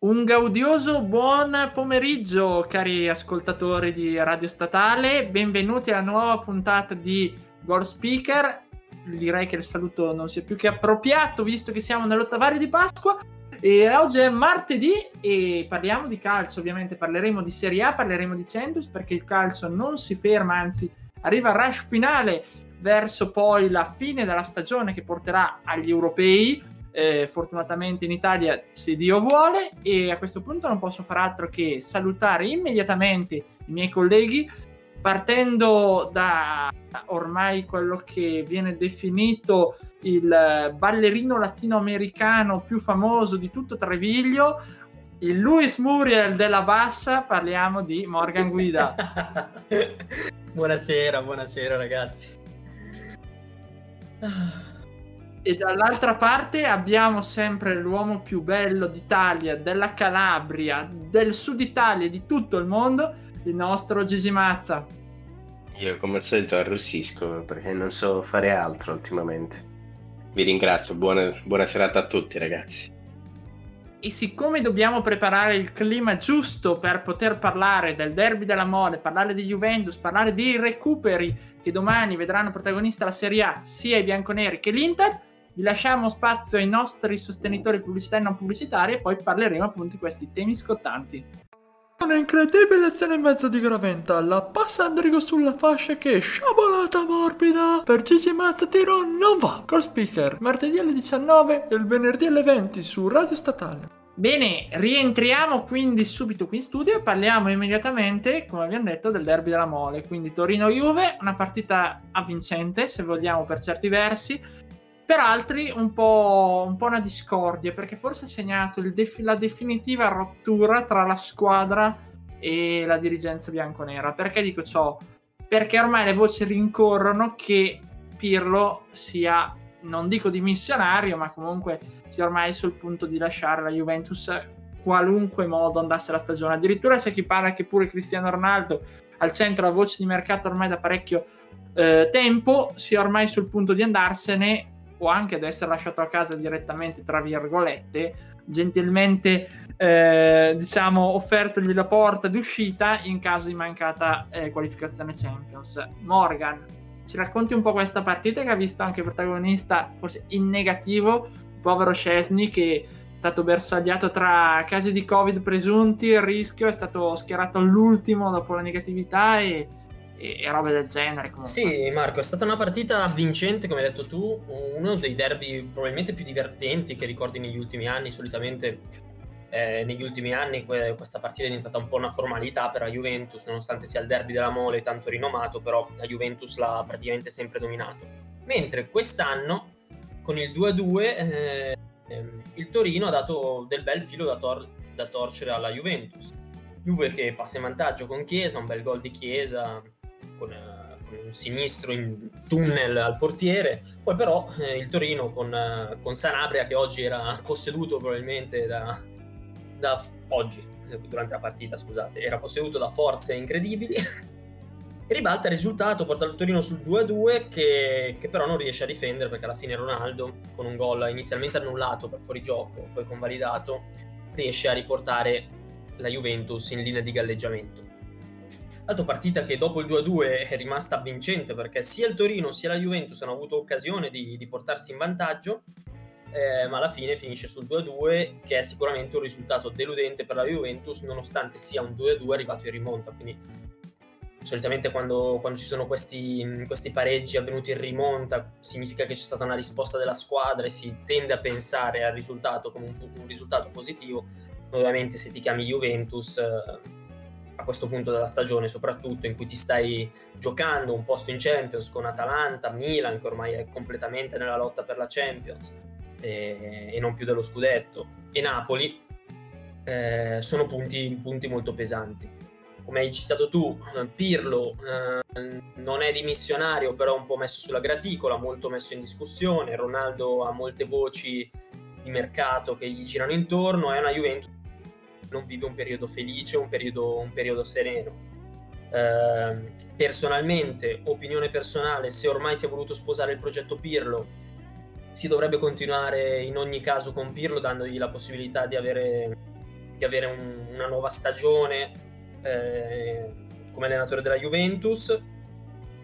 Un gaudioso buon pomeriggio, cari ascoltatori di Radio Statale. Benvenuti alla nuova puntata di Goal Speaker. Direi che il saluto non sia più che appropriato, visto che siamo nell'ottavario di Pasqua. E oggi è martedì e parliamo di calcio, ovviamente parleremo di Serie A, parleremo di Champions, perché il calcio non si ferma, anzi arriva al rush finale verso poi la fine della stagione che porterà agli europei eh, fortunatamente in Italia se Dio vuole e a questo punto non posso far altro che salutare immediatamente i miei colleghi partendo da ormai quello che viene definito il ballerino latinoamericano più famoso di tutto Treviglio il Luis Muriel della Bassa. Parliamo di Morgan Guida. Buonasera buonasera ragazzi e dall'altra parte abbiamo sempre l'uomo più bello d'Italia, della Calabria, del sud Italia, di tutto il mondo, il nostro Gigi Mazza. Io come al solito arrossisco perché non so fare altro ultimamente. Vi ringrazio, buona, buona serata a tutti ragazzi. E siccome dobbiamo preparare il clima giusto per poter parlare del derby della mole, parlare di Juventus, parlare dei recuperi che domani vedranno protagonista la Serie A, sia i bianconeri che l'Inter, vi lasciamo spazio ai nostri sostenitori pubblicitari e non pubblicitari e poi parleremo appunto di questi temi scottanti. Una incredibile azione in mezzo di Graventa, la passa Andrigo sulla fascia che sciabolata morbida per Gigi Mazza tiro non va. Col speaker, martedì alle 19 e il venerdì alle 20 su Radio Statale. Bene, rientriamo quindi subito qui in studio e parliamo immediatamente, come abbiamo detto, del derby della Mole. Quindi Torino-Juve, una partita avvincente, se vogliamo per certi versi, per altri un po', un po una discordia, perché forse ha segnato def- la definitiva rottura tra la squadra e la dirigenza bianconera. Perché dico ciò? Perché ormai le voci rincorrono che Pirlo sia, non dico dimissionario, ma comunque sia ormai sul punto di lasciare la Juventus qualunque modo andasse la stagione. Addirittura c'è chi parla che pure Cristiano Ronaldo al centro la voce di mercato ormai da parecchio eh, tempo sia ormai sul punto di andarsene o anche ad essere lasciato a casa direttamente, tra virgolette, gentilmente eh, diciamo offertogli la porta d'uscita in caso di mancata eh, qualificazione Champions. Morgan, ci racconti un po' questa partita che ha visto anche protagonista forse in negativo, povero Scesni che è stato bersagliato tra casi di Covid presunti, il rischio è stato schierato all'ultimo dopo la negatività e e, e robe del genere. Comunque. Sì, Marco, è stata una partita vincente, come hai detto tu, uno dei derby probabilmente più divertenti che ricordi negli ultimi anni. Solitamente eh, negli ultimi anni que- questa partita è diventata un po' una formalità per la Juventus, nonostante sia il derby della Mole tanto rinomato, però la Juventus l'ha praticamente sempre dominato. Mentre quest'anno, con il 2-2, eh, il Torino ha dato del bel filo da, tor- da torcere alla Juventus. Juve che passa in vantaggio con Chiesa, un bel gol di Chiesa, con, eh, con, un sinistro in tunnel al portiere. Poi però eh, il Torino con, eh, con, Sanabria che oggi era posseduto probabilmente da, da oggi, durante la partita, scusate, era posseduto da forze incredibili. ribalta il risultato, porta il Torino sul 2-2 che, che, però non riesce a difendere perché alla fine Ronaldo con un gol inizialmente annullato per fuorigioco, poi convalidato, riesce a riportare la Juventus in linea di galleggiamento. L'altra partita che dopo il 2-2 è rimasta vincente perché sia il Torino sia la Juventus hanno avuto occasione di, di portarsi in vantaggio, eh, ma alla fine finisce sul 2-2 che è sicuramente un risultato deludente per la Juventus nonostante sia un 2-2 arrivato in rimonta. Quindi solitamente quando, quando ci sono questi, questi, pareggi avvenuti in rimonta significa che c'è stata una risposta della squadra e si tende a pensare al risultato come un, un risultato positivo. Ovviamente se ti chiami Juventus... Eh, a questo punto della stagione, soprattutto in cui ti stai giocando un posto in Champions con Atalanta, Milan, che ormai è completamente nella lotta per la Champions e, e non più dello scudetto, e Napoli, eh, sono punti, punti, molto pesanti. Come hai citato tu, eh, Pirlo eh, non è dimissionario, però un po' messo sulla graticola, molto messo in discussione. Ronaldo ha molte voci di mercato che gli girano intorno. È una Juventus non vive un periodo felice, un periodo, un periodo sereno. Eh, personalmente, opinione personale, se ormai si è voluto sposare il progetto Pirlo, si dovrebbe continuare in ogni caso con Pirlo, dandogli la possibilità di avere, di avere un, una nuova stagione eh, come allenatore della Juventus,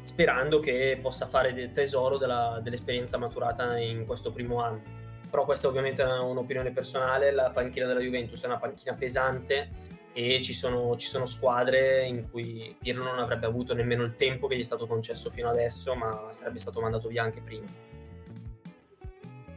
sperando che possa fare tesoro della, dell'esperienza maturata in questo primo anno. Però questa ovviamente è un'opinione personale, la panchina della Juventus è una panchina pesante e ci sono, ci sono, squadre in cui Pirlo non avrebbe avuto nemmeno il tempo che gli è stato concesso fino adesso, ma sarebbe stato mandato via anche prima.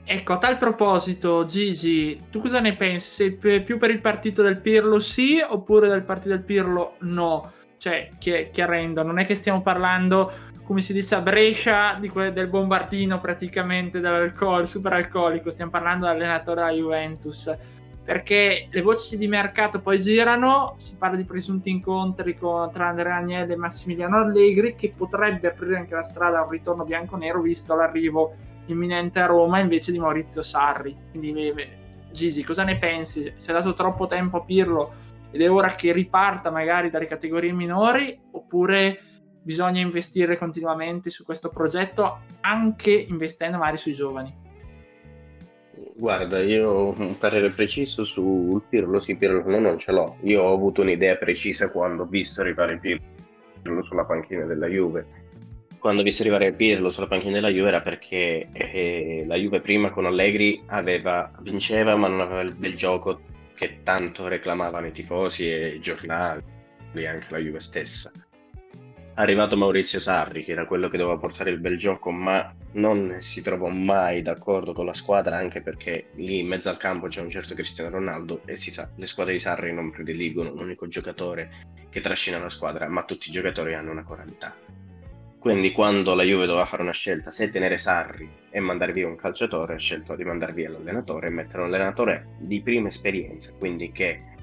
Ecco, a tal proposito, Gigi, tu cosa ne pensi? Sei più per il partito del Pirlo sì oppure del partito del Pirlo no? Cioè, chiarendo, non è che stiamo parlando, come si dice a Brescia, que- del bombardino praticamente dell'alcol, super alcolico, stiamo parlando dell'allenatore della Juventus perché le voci di mercato poi girano, si parla di presunti incontri con, tra Andrea Agnelli e Massimiliano Allegri che potrebbe aprire anche la strada a un ritorno bianco-nero visto l'arrivo imminente a Roma invece di Maurizio Sarri. Quindi Gigi, cosa ne pensi? Si è dato troppo tempo a Pirlo ed è ora che riparta magari dalle categorie minori oppure bisogna investire continuamente su questo progetto anche investendo magari sui giovani? Guarda, io ho un parere preciso sul Pirlo, sì, Pirlo no, non ce l'ho. Io ho avuto un'idea precisa quando ho visto arrivare Pirlo sulla panchina della Juve. Quando ho visto arrivare Pirlo sulla panchina della Juve era perché eh, la Juve prima con Allegri aveva, vinceva ma non aveva bel gioco che tanto reclamavano i tifosi e i giornali, anche la Juve stessa arrivato Maurizio Sarri, che era quello che doveva portare il bel gioco, ma non si trovò mai d'accordo con la squadra, anche perché lì in mezzo al campo c'è un certo Cristiano Ronaldo e si sa, le squadre di Sarri non prediligono un unico giocatore che trascina la squadra, ma tutti i giocatori hanno una qualità. Quindi quando la Juve doveva fare una scelta, se tenere Sarri e mandare via un calciatore, ha scelto di mandare via l'allenatore e mettere un allenatore di prima esperienza, quindi che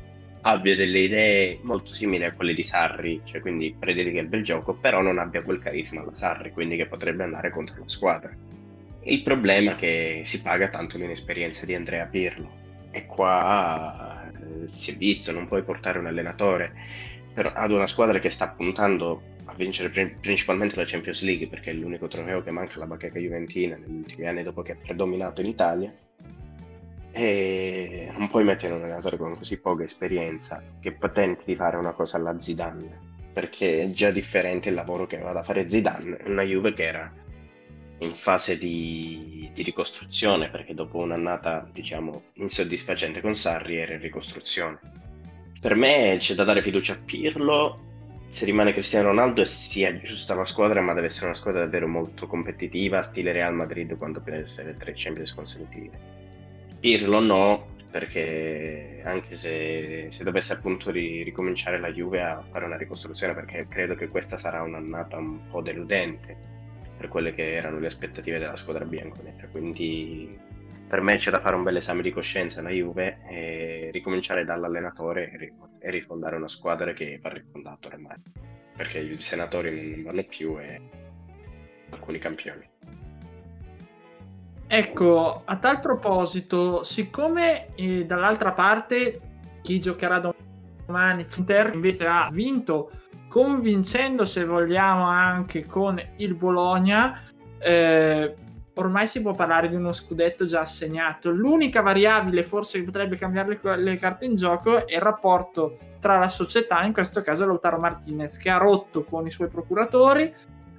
abbia delle idee molto simili a quelle di Sarri, cioè quindi prediliga il bel gioco, però non abbia quel carisma alla Sarri, quindi che potrebbe andare contro la squadra. Il problema è che si paga tanto l'inesperienza di Andrea Pirlo e qua eh, si è visto, non puoi portare un allenatore per, ad una squadra che sta puntando a vincere principalmente la Champions League perché è l'unico trofeo che manca alla bacheca juventina negli ultimi anni dopo che ha predominato in Italia e non puoi mettere un allenatore con così poca esperienza che tenti di fare una cosa alla Zidane, perché è già differente il lavoro che aveva da fare Zidane, una Juve che era in fase di, di ricostruzione, perché dopo un'annata, diciamo, insoddisfacente con Sarri era in ricostruzione. Per me c'è da dare fiducia a Pirlo, se rimane Cristiano Ronaldo e si aggiusta la squadra, ma deve essere una squadra davvero molto competitiva, stile Real Madrid quando prende essere tre Champions consecutive Pirlo no, perché anche se, se, dovesse appunto ri, ricominciare la Juve a fare una ricostruzione, perché credo che questa sarà un'annata un po' deludente per quelle che erano le aspettative della squadra bianconera. Quindi per me c'è da fare un bel esame di coscienza alla Juve e ricominciare dall'allenatore e rifondare una squadra che va rifondata ormai, perché i senatori non vanno più e alcuni campioni. Ecco, a tal proposito, siccome eh, dall'altra parte chi giocherà domani Inter invece ha vinto convincendo se vogliamo anche con il Bologna eh, ormai si può parlare di uno scudetto già assegnato. L'unica variabile forse che potrebbe cambiare le, le carte in gioco è il rapporto tra la società in questo caso Lautaro Martinez che ha rotto con i suoi procuratori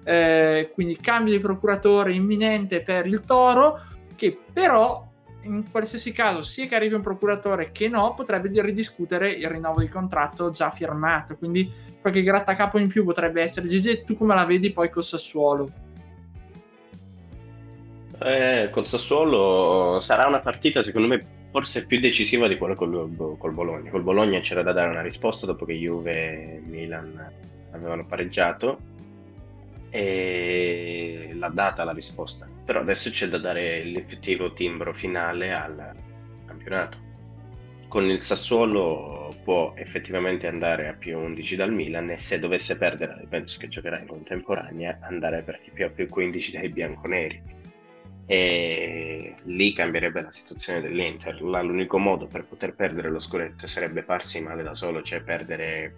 eh, quindi cambio di procuratore imminente per il Toro, che però in qualsiasi caso, sia che arrivi un procuratore che no, potrebbe ridiscutere il rinnovo di contratto già firmato. Quindi qualche grattacapo in più potrebbe essere. Gigi, tu come la vedi poi col Sassuolo? Eh, col Sassuolo sarà una partita, secondo me, forse più decisiva di quella col, col Bologna. Col Bologna c'era da dare una risposta dopo che Juve e Milan avevano pareggiato e l'ha data la risposta. Però adesso c'è da dare l'effettivo timbro finale al campionato. con il Sassuolo può effettivamente andare a più 11 dal Milan e se dovesse perdere, penso che giocherà in contemporanea, andare per più a più 15 dai bianconeri. E lì cambierebbe la situazione dell'Inter. L'unico modo per poter perdere lo scudetto sarebbe farsi male da solo, cioè perdere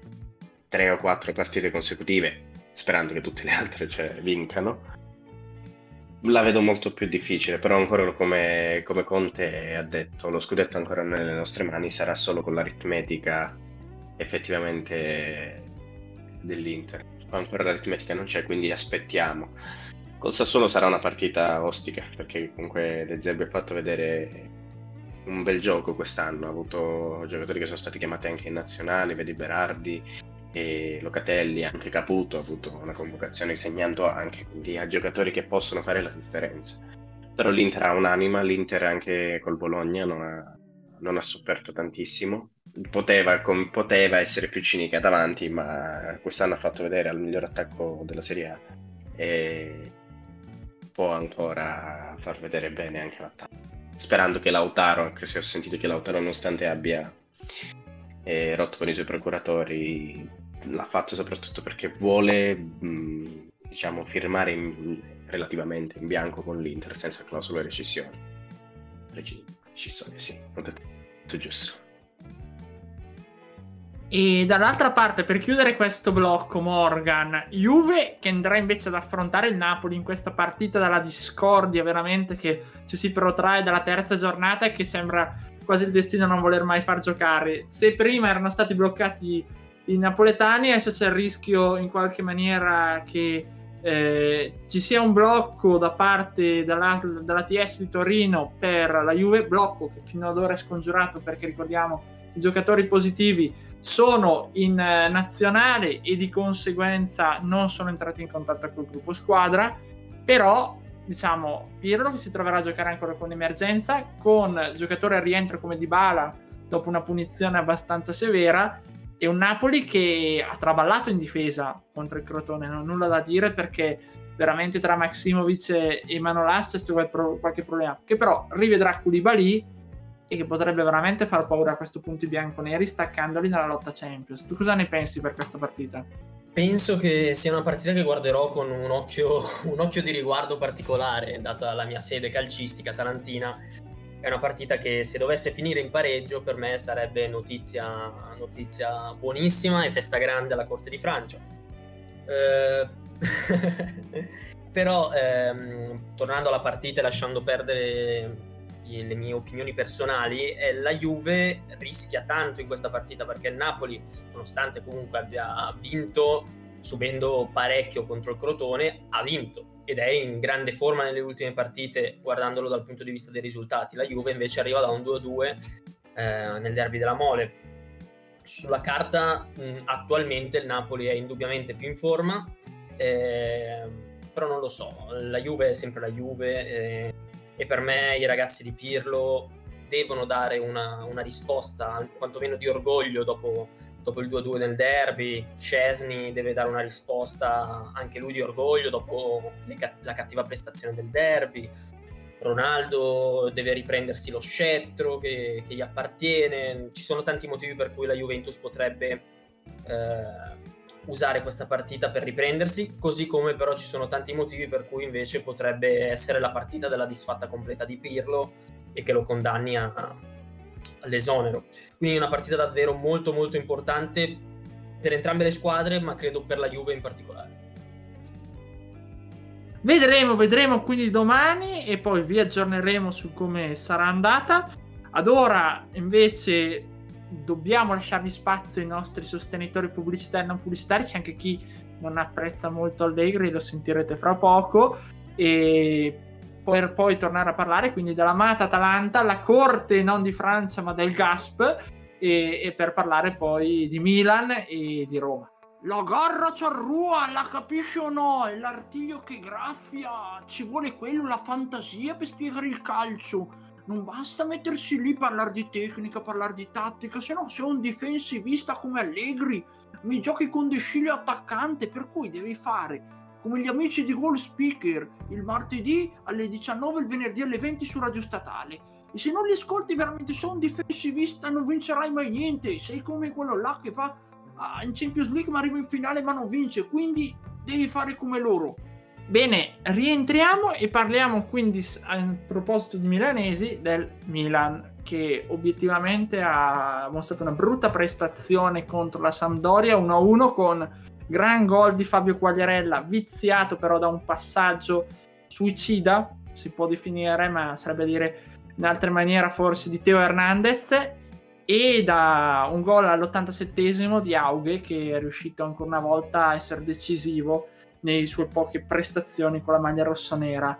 3 o 4 partite consecutive, sperando che tutte le altre cioè, vincano la vedo molto più difficile, però ancora come, come, Conte ha detto, lo scudetto ancora nelle nostre mani sarà solo con l'aritmetica effettivamente dell'Inter. Ancora l'aritmetica non c'è, quindi aspettiamo. Col Sassuolo sarà una partita ostica, perché comunque De Zerbi ha fatto vedere un bel gioco quest'anno, ha avuto giocatori che sono stati chiamati anche in nazionale, vedi Berardi, e Locatelli, anche Caputo ha avuto una convocazione segnando anche quindi a giocatori che possono fare la differenza. Però l'Inter ha un'anima, l'Inter anche col Bologna non ha, non ha sofferto tantissimo. Poteva, com, poteva, essere più cinica davanti, ma quest'anno ha fatto vedere al miglior attacco della Serie A e può ancora far vedere bene anche l'attacco. Sperando che Lautaro, anche se ho sentito che Lautaro nonostante abbia eh, rotto con i suoi procuratori, l'ha fatto soprattutto perché vuole mh, diciamo, firmare in, relativamente in bianco con l'Inter senza clausole rescissione. Rescissione, sì, ho detto giusto. E dall'altra parte, per chiudere questo blocco, Morgan, Juve che andrà invece ad affrontare il Napoli in questa partita dalla discordia veramente che ci si protrae dalla terza giornata e che sembra quasi il destino non voler mai far giocare. Se prima erano stati bloccati i napoletani, adesso c'è il rischio in qualche maniera che eh, ci sia un blocco da parte della, TS di Torino per la Juve, blocco che fino ad ora è scongiurato perché ricordiamo i giocatori positivi sono in eh, nazionale e di conseguenza non sono entrati in contatto col gruppo squadra, però diciamo Pirlo che si troverà a giocare ancora con emergenza, con giocatori a rientro come Dybala dopo una punizione abbastanza severa e un Napoli che ha traballato in difesa contro il Crotone, non ho nulla da dire perché veramente tra Maximovic e Manolas c'è stato qualche problema, che però rivedrà Koulibaly e che potrebbe veramente far paura a questo punto i bianconeri staccandoli nella lotta Champions. Tu cosa ne pensi per questa partita? Penso che sia una partita che guarderò con un occhio, un occhio di riguardo particolare, data la mia fede calcistica tarantina, è una partita che se dovesse finire in pareggio per me sarebbe notizia, notizia buonissima e festa grande alla Corte di Francia. Eh, però ehm, tornando alla partita e lasciando perdere le mie opinioni personali, eh, la Juve rischia tanto in questa partita perché il Napoli, nonostante comunque abbia vinto subendo parecchio contro il Crotone, ha vinto ed è in grande forma nelle ultime partite guardandolo dal punto di vista dei risultati. La Juve invece arriva da un 2-2 eh, nel derby della Mole. Sulla carta mh, attualmente il Napoli è indubbiamente più in forma, eh, però non lo so, la Juve è sempre la Juve eh, e per me i ragazzi di Pirlo devono dare una, una risposta, quantomeno di orgoglio dopo dopo il 2-2 nel derby, Cesny deve dare una risposta anche lui di orgoglio dopo la cattiva prestazione del derby, Ronaldo deve riprendersi lo scettro che, che, gli appartiene, ci sono tanti motivi per cui la Juventus potrebbe eh, usare questa partita per riprendersi, così come però ci sono tanti motivi per cui invece potrebbe essere la partita della disfatta completa di Pirlo e che lo condanni a, all'esonero. Quindi è una partita davvero molto molto importante per entrambe le squadre, ma credo per la Juve in particolare. Vedremo, vedremo quindi domani e poi vi aggiorneremo su come sarà andata. Ad ora invece dobbiamo lasciarvi spazio ai nostri sostenitori pubblicitari e non pubblicitari, c'è anche chi non apprezza molto Allegri, lo sentirete fra poco. E per poi tornare a parlare quindi dell'amata Atalanta, la corte non di Francia ma del Gasp e, e per parlare poi di Milan e di Roma. La garra ciarrua, la capisci o no? È l'artiglio che graffia. Ci vuole quello, la fantasia per spiegare il calcio. Non basta mettersi lì a parlare di tecnica, parlare di tattica, se no sei un difensivista come Allegri. Mi giochi con Desciglio attaccante, per cui devi fare come gli amici di Wall Speaker, il martedì alle 19 e il venerdì alle 20 su Radio Statale. E se non li ascolti veramente sono difensivista non vincerai mai niente. Sei come quello là che fa ah, in Champions League ma arriva in finale ma non vince. Quindi devi fare come loro. Bene, rientriamo e parliamo quindi a proposito di milanesi del Milan che obiettivamente ha mostrato una brutta prestazione contro la Sampdoria 1-1 con gran gol di Fabio Quagliarella, viziato però da un passaggio suicida, si può definire, ma sarebbe dire in altra maniera forse di Teo Hernandez e da un gol all'87 di Aughe che è riuscito ancora una volta a essere decisivo nelle sue poche prestazioni con la maglia rossonera.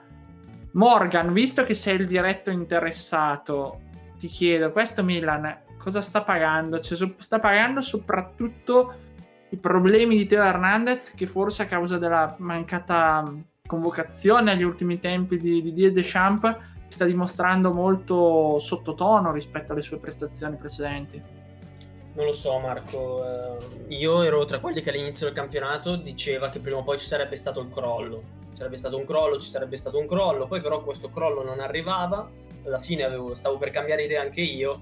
Morgan, visto che sei il diretto interessato, ti chiedo, questo Milan cosa sta pagando? Cioè, sta pagando soprattutto i problemi di Teo Hernandez che forse a causa della mancata convocazione agli ultimi tempi di Didier Deschamps sta dimostrando molto sottotono rispetto alle sue prestazioni precedenti. Non lo so Marco, eh, io ero tra quelli che all'inizio del campionato diceva che prima o poi ci sarebbe stato il crollo, sarebbe stato un crollo, ci sarebbe stato un crollo, poi però questo crollo non arrivava. Alla fine avevo, stavo per cambiare idea anche io,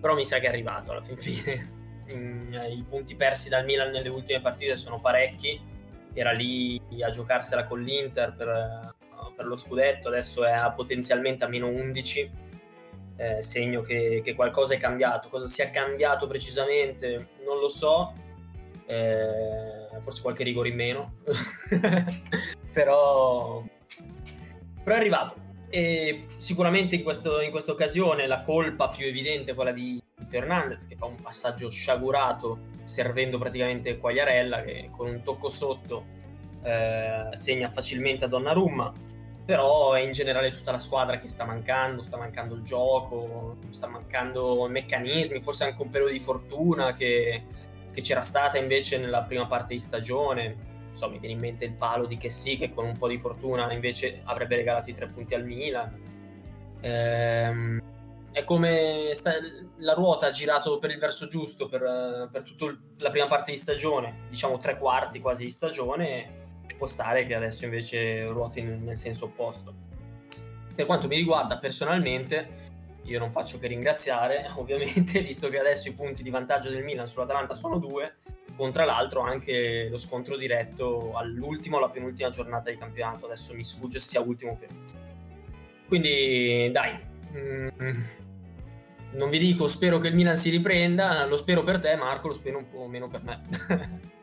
però mi sa che è arrivato alla fin fine. Mm, I punti persi dal Milan nelle ultime partite sono parecchi, era lì a giocarsela con l'Inter per, per lo scudetto, adesso è potenzialmente a meno 11, eh, segno che, che, qualcosa è cambiato. Cosa sia cambiato precisamente non lo so, eh, forse qualche rigore in meno, però, però è arrivato. E sicuramente in, questo, in questa occasione la colpa più evidente è quella di Hernandez che fa un passaggio sciagurato servendo praticamente Quagliarella che con un tocco sotto eh, segna facilmente a Donnarumma però è in generale tutta la squadra che sta mancando, sta mancando il gioco, sta mancando meccanismi, forse anche un pelo di fortuna che, che c'era stata invece nella prima parte di stagione so, mi viene in mente il palo di che sì, che con un po' di fortuna invece avrebbe regalato i tre punti al Milan. Ehm, è come sta, la ruota ha girato per il verso giusto per, per tutta la prima parte di stagione, diciamo tre quarti quasi di stagione, può stare che adesso invece ruoti nel senso opposto. Per quanto mi riguarda personalmente, io non faccio che ringraziare, ovviamente, visto che adesso i punti di vantaggio del Milan sull'Atalanta sono due, con tra l'altro anche lo scontro diretto all'ultima o alla penultima giornata di campionato, adesso mi sfugge sia ultimo penultimo. Quindi dai, mm, non vi dico spero che il Milan si riprenda, lo spero per te Marco, lo spero un po' meno per me.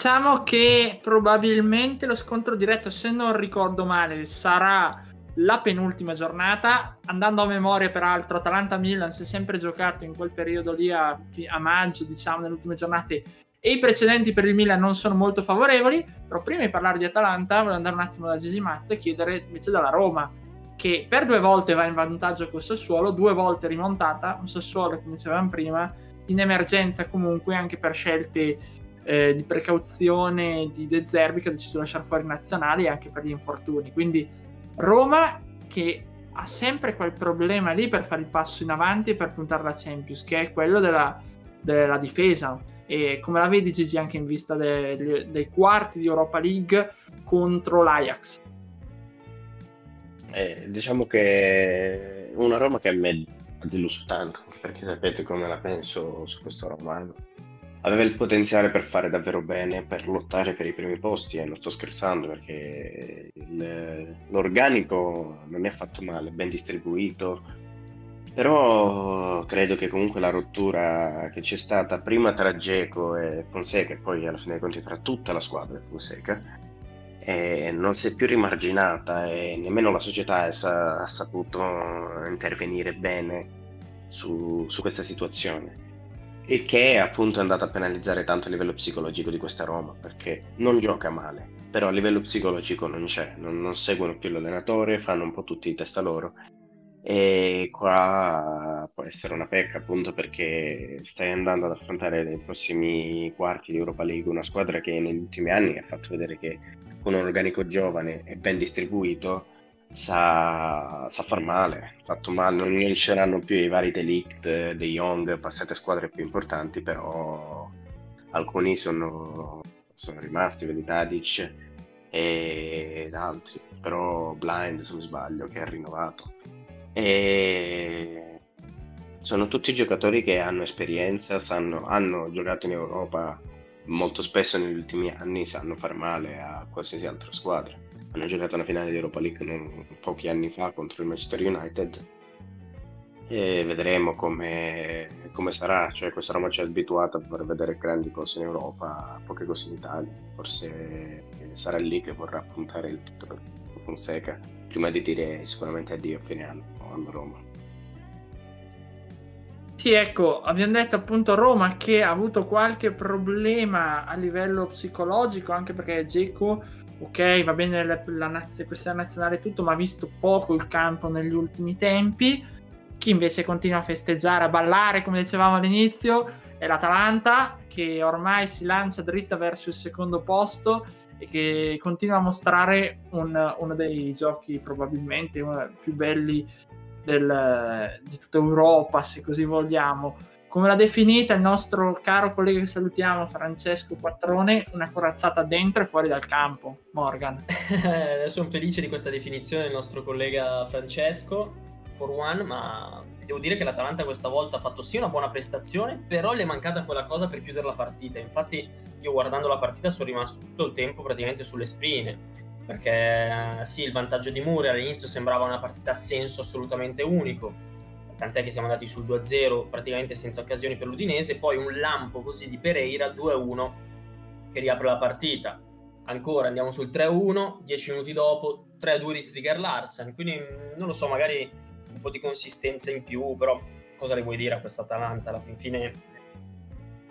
diciamo che probabilmente lo scontro diretto, se non ricordo male, sarà la penultima giornata. Andando a memoria, peraltro, Atalanta-Milan si è sempre giocato in quel periodo lì a, a, maggio, diciamo, nelle ultime giornate. E i precedenti per il Milan non sono molto favorevoli. Però prima di parlare di Atalanta, voglio andare un attimo da Gigi Mazza e chiedere invece dalla Roma, che per due volte va in vantaggio col Sassuolo, due volte rimontata. Un Sassuolo, come dicevamo prima, in emergenza comunque anche per scelte eh, di precauzione di De Zerbi che ha deciso di lasciare fuori i nazionali e anche per gli infortuni. Quindi Roma che ha sempre quel problema lì per fare il passo in avanti e per puntare alla Champions, che è quello della, della difesa. E come la vedi Gigi anche in vista de, dei quarti di Europa League contro l'Ajax? Eh, diciamo che una Roma che a me ha deluso tanto, perché sapete come la penso su questo romano aveva il potenziale per fare davvero bene, per lottare per i primi posti e non sto scherzando perché il, l'organico non è fatto male, ben distribuito, però credo che comunque la rottura che c'è stata prima tra Geco e Fonseca e poi alla fine dei conti tra tutta la squadra e Fonseca eh, non si è più rimarginata e nemmeno la società ha saputo intervenire bene su, su questa situazione il che è appunto andato a penalizzare tanto a livello psicologico di questa Roma, perché non gioca male, però a livello psicologico non c'è, non, non seguono più l'allenatore, fanno un po' tutti in testa loro. E qua può essere una pecca appunto perché stai andando ad affrontare nei prossimi quarti di Europa League una squadra che negli ultimi anni ha fatto vedere che con un organico giovane e ben distribuito sa, sa far male, fatto male, non, c'erano più i vari delict, De Young, passate squadre più importanti, però alcuni sono, sono rimasti, vedi Tadic ed altri, però Blind se non sbaglio che ha rinnovato. E sono tutti giocatori che hanno esperienza, sanno, hanno giocato in Europa molto spesso negli ultimi anni, sanno far male a qualsiasi altra squadra. Hanno giocato una finale di Europa League non, pochi anni fa contro il Manchester United e vedremo come, come sarà. Cioè, questa Roma ci ha abituato a far vedere grandi cose in Europa, poche cose in Italia. Forse sarà lì che vorrà puntare il tutto per Fonseca prima di dire sicuramente addio a fine anno alla Roma. Sì, ecco, abbiamo detto appunto Roma che ha avuto qualche problema a livello psicologico, anche perché Geco, ok, va bene la, la naz- questione nazionale e tutto, ma ha visto poco il campo negli ultimi tempi. Chi invece continua a festeggiare, a ballare, come dicevamo all'inizio, è l'Atalanta, che ormai si lancia dritta verso il secondo posto e che continua a mostrare un, uno dei giochi probabilmente uno dei più belli del, di tutta Europa, se così vogliamo. Come l'ha definita il nostro caro collega che salutiamo, Francesco Quattrone, una corazzata dentro e fuori dal campo, Morgan. Sono felice di questa definizione del nostro collega Francesco, for one, ma devo dire che l'Atalanta questa volta ha fatto sì una buona prestazione, però le è mancata quella cosa per chiudere la partita. Infatti io guardando la partita sono rimasto tutto il tempo praticamente sulle sprine, perché sì, il vantaggio di Muri all'inizio sembrava una partita a senso assolutamente unico, tant'è che siamo andati sul 2-0 praticamente senza occasioni per l'Udinese, poi un lampo così di Pereira 2-1 che riapre la partita. Ancora andiamo sul 3-1, 10 minuti dopo 3-2 di Striger Larsen, quindi non lo so, magari un po' di consistenza in più, però cosa le vuoi dire a questa Atalanta? Alla fin fine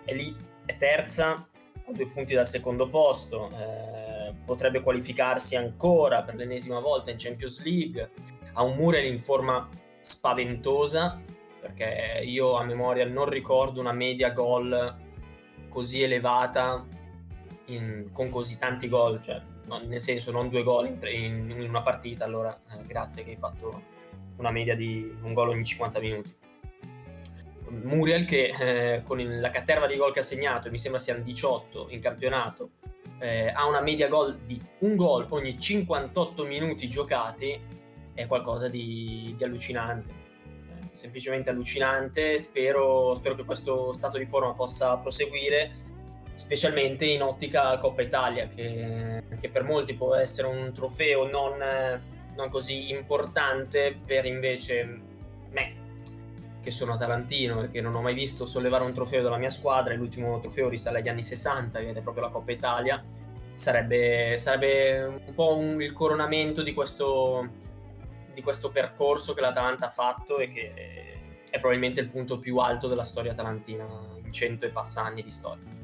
è lì, è terza, a due punti dal secondo posto, eh, potrebbe qualificarsi ancora per l'ennesima volta in Champions League, ha un Muriel in forma spaventosa, perché io a memoria non ricordo una media gol così elevata in, con così tanti gol, cioè nel senso non due gol in, in, in una partita, allora eh, grazie che hai fatto una media di un gol ogni 50 minuti. Muriel che eh, con il, la caterva di gol che ha segnato, mi sembra siano 18 in campionato, eh, ha una media gol di un gol ogni 58 minuti giocati, è qualcosa di, di allucinante. Eh, semplicemente allucinante, spero, spero, che questo stato di forma possa proseguire, specialmente in ottica Coppa Italia, che, che per molti può essere un trofeo non non così importante per invece me, che sono atalantino e che non ho mai visto sollevare un trofeo della mia squadra, l'ultimo trofeo risale agli anni 60, che è proprio la Coppa Italia, sarebbe, sarebbe un po' un, il coronamento di questo, di questo percorso che l'Atalanta ha fatto e che è probabilmente il punto più alto della storia atalantina in cento e passa anni di storia.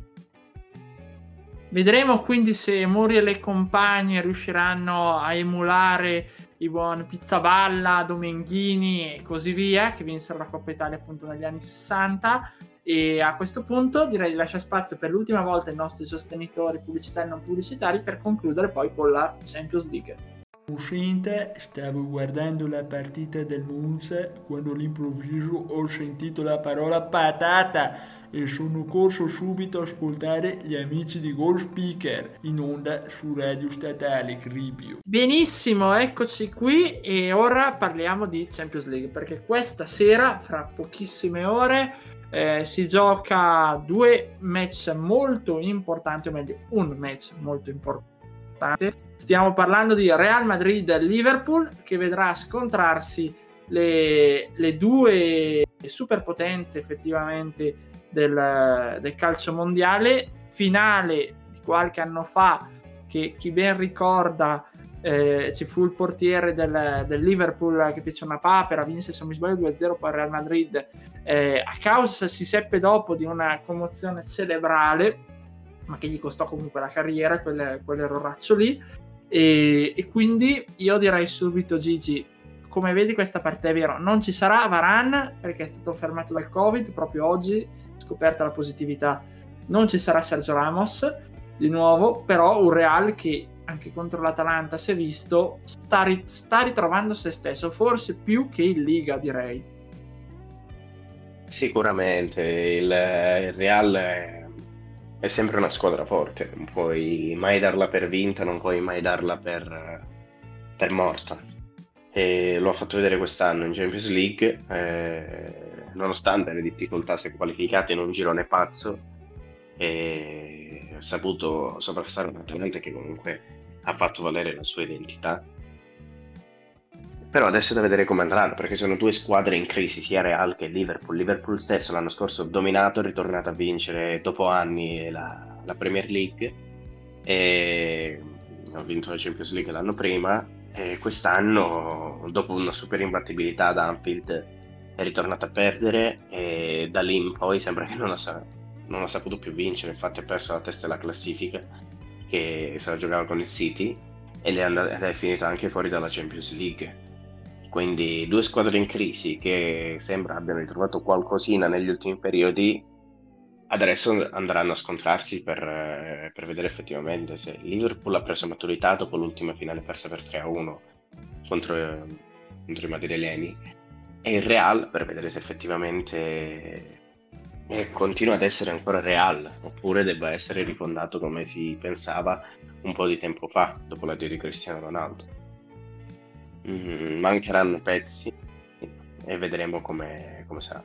Vedremo quindi se Muriel e compagni riusciranno a emulare i buon Pizzaballa, Domenghini e così via, che vinsero la Coppa Italia appunto negli anni 60. E a questo punto direi di lasciare spazio per l'ultima volta ai nostri sostenitori pubblicitari e non pubblicitari per concludere poi con la Champions League. Uscente, stavo guardando la partita del Monza quando all'improvviso ho sentito la parola patata e sono corso subito a ascoltare gli amici di Gold Speaker in onda su Radio Statale Cribio. Benissimo, eccoci qui e ora parliamo di Champions League perché questa sera, fra pochissime ore, eh, si gioca due match molto importanti, o meglio un match molto importante Stiamo parlando di Real Madrid-Liverpool che vedrà scontrarsi le, le due superpotenze effettivamente del, del, calcio mondiale. Finale di qualche anno fa che chi ben ricorda eh, ci fu il portiere del, del, Liverpool che fece una papera, vinse se non mi sbaglio 2-0 poi Real Madrid eh, a causa si seppe dopo di una commozione cerebrale ma che gli costò comunque la carriera, quel, quell'erroraccio lì. E, e, quindi io direi subito, Gigi, come vedi questa parte è vero, non ci sarà Varan perché è stato fermato dal Covid proprio oggi, scoperta la positività. Non ci sarà Sergio Ramos di nuovo, però un Real che anche contro l'Atalanta si è visto sta, ri- sta ritrovando se stesso, forse più che in Liga direi. Sicuramente il, il Real è sempre una squadra forte, non puoi mai darla per vinta, non puoi mai darla per, per morta. e lo ha fatto vedere quest'anno in Champions League, eh, nonostante le difficoltà si è qualificato in un girone pazzo e ha saputo sopraffare un Atalanta che comunque ha fatto valere la sua identità. Però adesso da vedere come andranno, perché sono due squadre in crisi, sia Real che Liverpool. Liverpool stesso l'anno scorso dominato, è ritornato a vincere dopo anni la, la Premier League. E ha vinto la Champions League l'anno prima. E quest'anno, dopo una super imbattibilità ad Anfield, è ritornato a perdere. E da lì in poi sembra che non ha, non ha saputo più vincere, infatti ha perso la testa della classifica che se la giocava con il City. Ed è, and- ed è finito anche fuori dalla Champions League. Quindi due squadre in crisi che sembra abbiano ritrovato qualcosina negli ultimi periodi, adesso andranno a scontrarsi per, eh, per vedere effettivamente se Liverpool ha preso maturità dopo l'ultima finale persa per 3-1 contro, eh, contro i madrileni e il Real per vedere se effettivamente e continua ad essere ancora real, oppure debba essere rifondato come si pensava un po' di tempo fa, dopo l'addio di Cristiano Ronaldo. Mm, mancheranno pezzi e vedremo come, come sarà.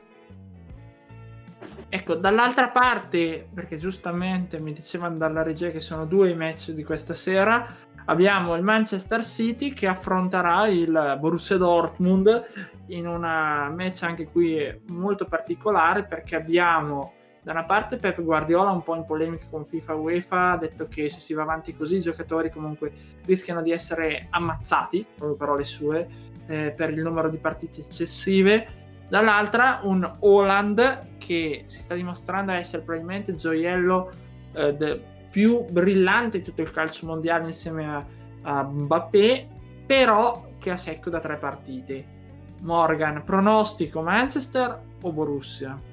Ecco, dall'altra parte, perché giustamente mi dicevano dalla regia che sono due i match di questa sera, abbiamo il Manchester City che affronterà il Borussia Dortmund in una match anche qui molto particolare perché abbiamo da una parte Pep Guardiola un po' in polemica con FIFA UEFA ha detto che se si va avanti così i giocatori comunque rischiano di essere ammazzati, proprio parole sue, eh, per il numero di partite eccessive. Dall'altra un Holland che si sta dimostrando essere probabilmente il gioiello eh, de- più brillante di tutto il calcio mondiale insieme a, a Mbappé, però che ha secco da tre partite. Morgan, pronostico Manchester o Borussia?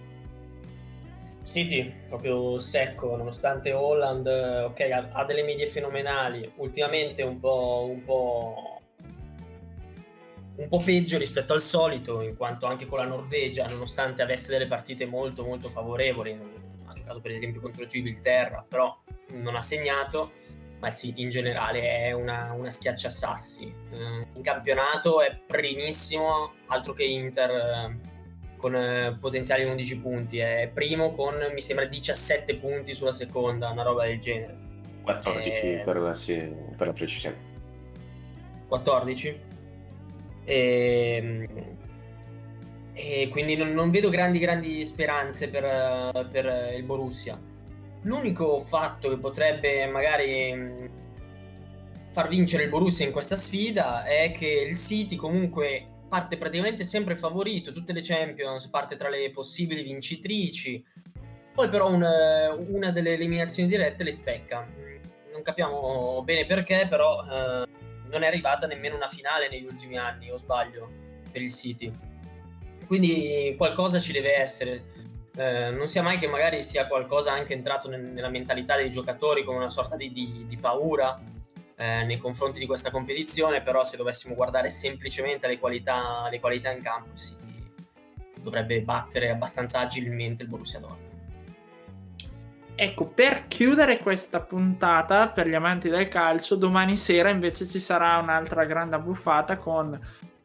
City, proprio secco, nonostante Holland okay, ha, ha, delle medie fenomenali, ultimamente un po', un po', un po' peggio rispetto al solito, in quanto anche con la Norvegia, nonostante avesse delle partite molto molto favorevoli, ha giocato per esempio contro Gibilterra, però non ha segnato, ma il City in generale è una, una schiacciasassi. Eh, in campionato è primissimo, altro che Inter eh, con eh, potenziali 11 punti, è primo con mi sembra 17 punti sulla seconda, una roba del genere. 14 eh, per, la, sì, per la precisione. 14? E, ehm, e quindi non, non, vedo grandi grandi speranze per, per il Borussia L'unico fatto che potrebbe magari mm, far vincere il Borussia in questa sfida è che il City comunque parte praticamente sempre favorito, tutte le Champions parte tra le possibili vincitrici, poi però un, una delle eliminazioni dirette le stecca. Non capiamo bene perché, però eh, non è arrivata nemmeno una finale negli ultimi anni, o sbaglio, per il City. Quindi qualcosa ci deve essere eh, non sia mai che magari sia qualcosa anche entrato nel, nella mentalità dei giocatori come una sorta di, di, di paura eh, nei confronti di questa competizione, però se dovessimo guardare semplicemente le qualità, le qualità in campo, il City dovrebbe battere abbastanza agilmente il Borussia Dortmund. Ecco, per chiudere questa puntata per gli amanti del calcio, domani sera invece ci sarà un'altra grande buffata con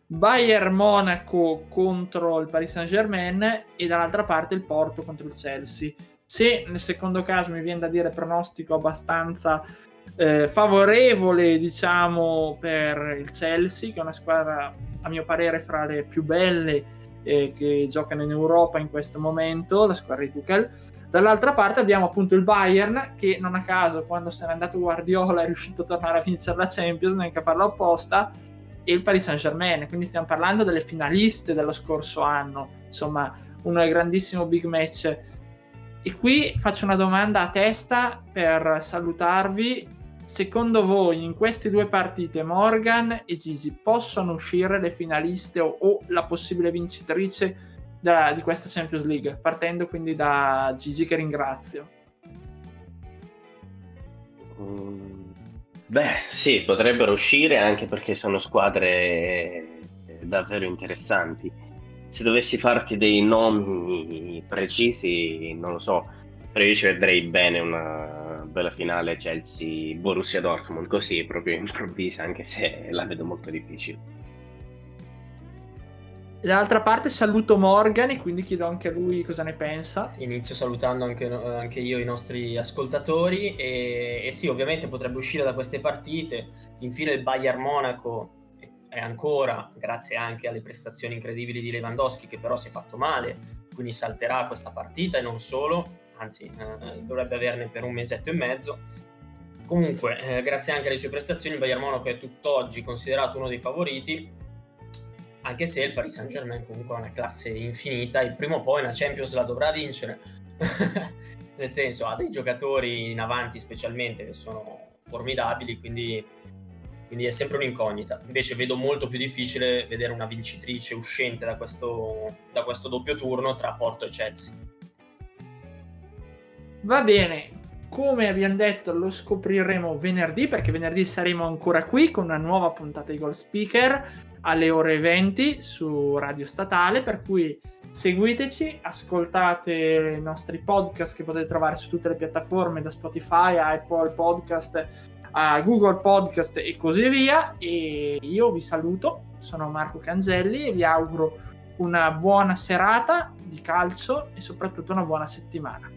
Bayern Monaco contro il Paris Saint Germain e dall'altra parte il Porto contro il Chelsea. Se nel secondo caso mi viene da dire pronostico abbastanza eh, favorevole, diciamo, per il Chelsea, che è una squadra a mio parere fra le più belle eh, che giocano in Europa in questo momento, la squadra di Tuchel. Dall'altra parte abbiamo appunto il Bayern che non a caso quando se n'è andato Guardiola è riuscito a tornare a vincere la Champions, neanche a farlo apposta e il Paris Saint Germain, quindi stiamo parlando delle finaliste dello scorso anno, insomma un grandissimo big match. E qui faccio una domanda a testa per salutarvi. Secondo voi in queste due partite Morgan e Gigi possono uscire le finaliste o, o la possibile vincitrice da, di questa Champions League? Partendo quindi da Gigi che ringrazio. Um Beh, sì, potrebbero uscire anche perché sono squadre eh, davvero interessanti. Se dovessi farti dei nomi precisi, non lo so, però io ci vedrei bene una bella finale Chelsea-Borussia Dortmund, così proprio improvvisa, anche se la vedo molto difficile. Dall'altra parte saluto Morgan e quindi chiedo anche a lui cosa ne pensa. Inizio salutando anche, anche io i nostri ascoltatori e, e, sì, ovviamente potrebbe uscire da queste partite. Infine il Bayern Monaco è ancora, grazie anche alle prestazioni incredibili di Lewandowski, che però si è fatto male, quindi salterà questa partita e non solo, anzi eh, dovrebbe averne per un mesetto e mezzo. Comunque, eh, grazie anche alle sue prestazioni, il Bayern Monaco è tutt'oggi considerato uno dei favoriti anche se il Paris Saint Germain comunque ha una classe infinita e prima o poi una Champions la dovrà vincere. Nel senso, ha dei giocatori in avanti specialmente che sono formidabili, quindi, quindi, è sempre un'incognita. Invece vedo molto più difficile vedere una vincitrice uscente da questo, da questo doppio turno tra Porto e Chelsea. Va bene, come abbiamo detto lo scopriremo venerdì perché venerdì saremo ancora qui con una nuova puntata di Goal Speaker alle ore 20 su Radio Statale, per cui seguiteci, ascoltate i nostri podcast che potete trovare su tutte le piattaforme da Spotify a Apple Podcast a Google Podcast e così via e io vi saluto, sono Marco Cangelli e vi auguro una buona serata di calcio e soprattutto una buona settimana.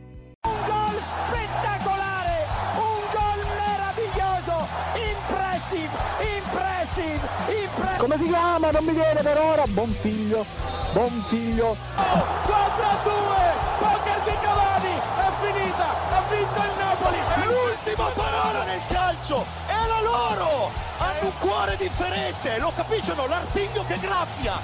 Gol spettacolare, un gol meraviglioso, impressive, impressive, impressive. Come si chiama? Non mi viene per ora. Buon figlio, buon figlio. 4 a 2, poker di Cavani, è finita, ha vinto il Napoli. L'ultima parola nel calcio è la loro. Hanno un cuore differente, lo capiscono, l'artiglio che graffia.